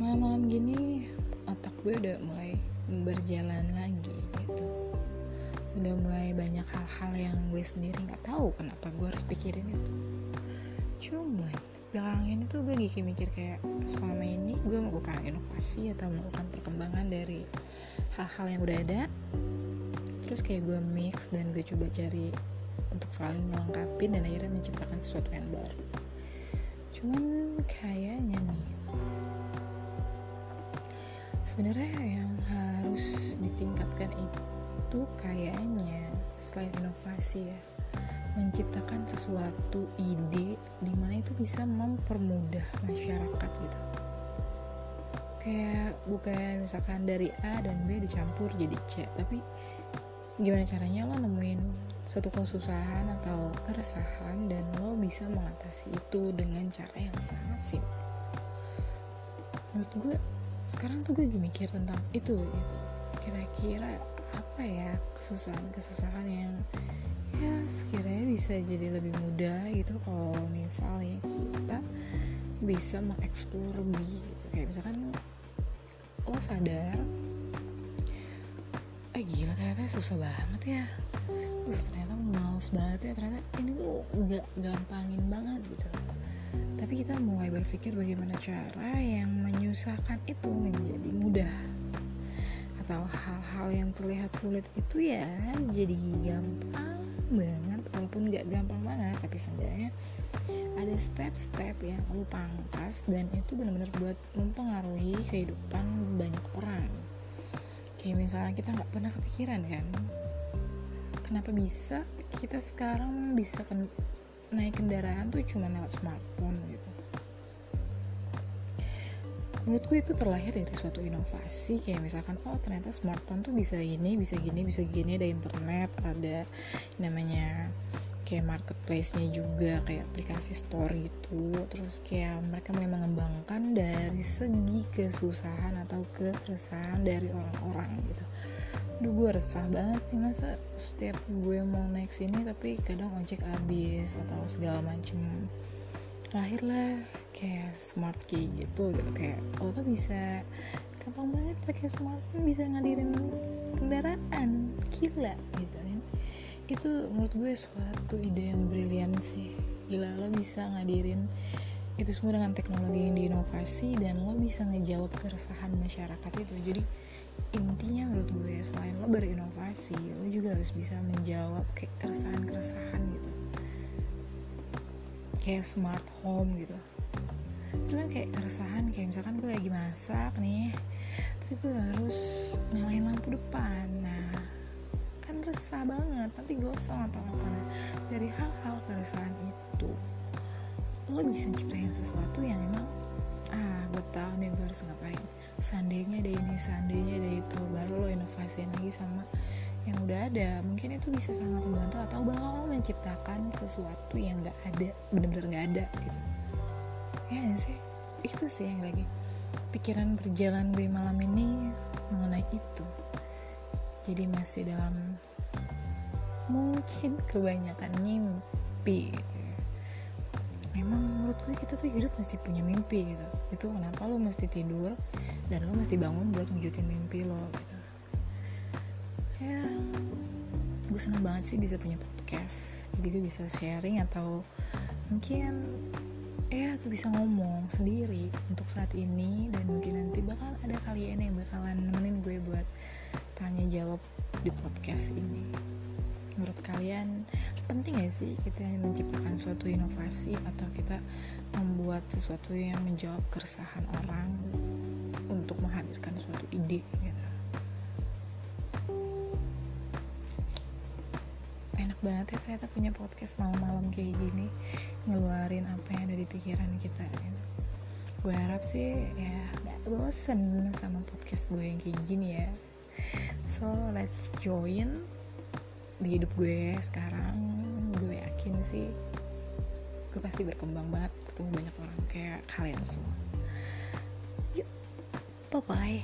malam-malam gini otak gue udah mulai berjalan lagi gitu. Udah mulai banyak hal-hal yang gue sendiri nggak tahu kenapa gue harus pikirin itu. Cuman belakang ini tuh gue gigi mikir kayak selama ini gue melakukan inovasi atau melakukan perkembangan dari hal-hal yang udah ada. Terus kayak gue mix dan gue coba cari untuk saling melengkapi dan akhirnya menciptakan sesuatu yang baru. Cuman kayak sebenarnya yang harus ditingkatkan itu kayaknya selain inovasi ya menciptakan sesuatu ide di mana itu bisa mempermudah masyarakat gitu. Kayak bukan misalkan dari A dan B dicampur jadi C tapi gimana caranya lo nemuin suatu kesusahan atau keresahan dan lo bisa mengatasi itu dengan cara yang sangat simpel. Menurut gue sekarang tuh gue mikir tentang itu gitu. Kira-kira apa ya kesusahan-kesusahan yang ya sekiranya bisa jadi lebih mudah gitu kalau misalnya kita bisa mengeksplor lebih gitu. Kayak misalkan lo sadar eh gila ternyata susah banget ya. Terus ternyata males banget ya. Ternyata ini tuh nggak gampangin banget gitu tapi kita mulai berpikir bagaimana cara yang menyusahkan itu menjadi mudah. Atau hal-hal yang terlihat sulit itu ya jadi gampang banget. Walaupun nggak gampang banget tapi seenggaknya ada step-step yang lu pangkas dan itu benar-benar buat mempengaruhi kehidupan banyak orang. Kayak misalnya kita nggak pernah kepikiran kan kenapa bisa kita sekarang bisa naik kendaraan tuh cuma lewat smartphone gitu. Menurut gue itu terlahir dari suatu inovasi kayak misalkan oh ternyata smartphone tuh bisa gini bisa gini bisa gini ada internet ada namanya kayak marketplace-nya juga kayak aplikasi store gitu. Terus kayak mereka mulai mengembangkan dari segi kesusahan atau keresahan dari orang-orang gitu Duh gue resah banget nih masa setiap gue mau naik sini tapi kadang ojek habis atau segala macem. Lahirlah kayak smart key gitu gitu. Kayak lo tuh bisa gampang banget pakai smartphone bisa ngadirin kendaraan. Gila gitu kan. Itu menurut gue suatu ide yang brilian sih. Gila lo bisa ngadirin itu semua dengan teknologi yang diinovasi dan lo bisa ngejawab keresahan masyarakat itu. Jadi intinya menurut gue selain lo berinovasi lo juga harus bisa menjawab kayak keresahan-keresahan gitu. Kayak smart home gitu. Itu kan kayak keresahan kayak misalkan gue lagi masak nih tapi gue harus nyalain lampu depan. Nah kan resah banget nanti gosong atau apa. Nah dari hal-hal keresahan itu lo bisa ciptain sesuatu yang emang ah gue tahu nih gue harus ngapain? Seandainya ada ini seandainya ada itu baru lo inovasiin lagi sama yang udah ada. Mungkin itu bisa sangat membantu atau bakal lo menciptakan sesuatu yang gak ada bener-bener gak ada gitu. Ya sih? Itu sih yang lagi pikiran berjalan gue malam ini mengenai itu. Jadi masih dalam mungkin kebanyakan mimpi gitu. Memang menurut gue kita tuh hidup mesti punya mimpi gitu. Itu kenapa lo mesti tidur dan lo mesti bangun buat wujudin mimpi lo gitu. Ya gue seneng banget sih bisa punya podcast. Jadi gue bisa sharing atau mungkin ya gue bisa ngomong sendiri untuk saat ini dan mungkin nanti bakal ada kalian yang bakalan nemenin gue buat tanya jawab di podcast ini. Menurut kalian penting gak sih kita menciptakan suatu inovasi atau kita membuat sesuatu yang menjawab keresahan orang untuk menghadirkan suatu ide gitu enak banget ya ternyata punya podcast malam-malam kayak gini ngeluarin apa yang ada di pikiran kita gitu. gue harap sih ya gak bosen sama podcast gue yang kayak gini ya so let's join di hidup gue sekarang gue yakin sih gue pasti berkembang banget ketemu banyak orang kayak kalian semua. Yuk bye bye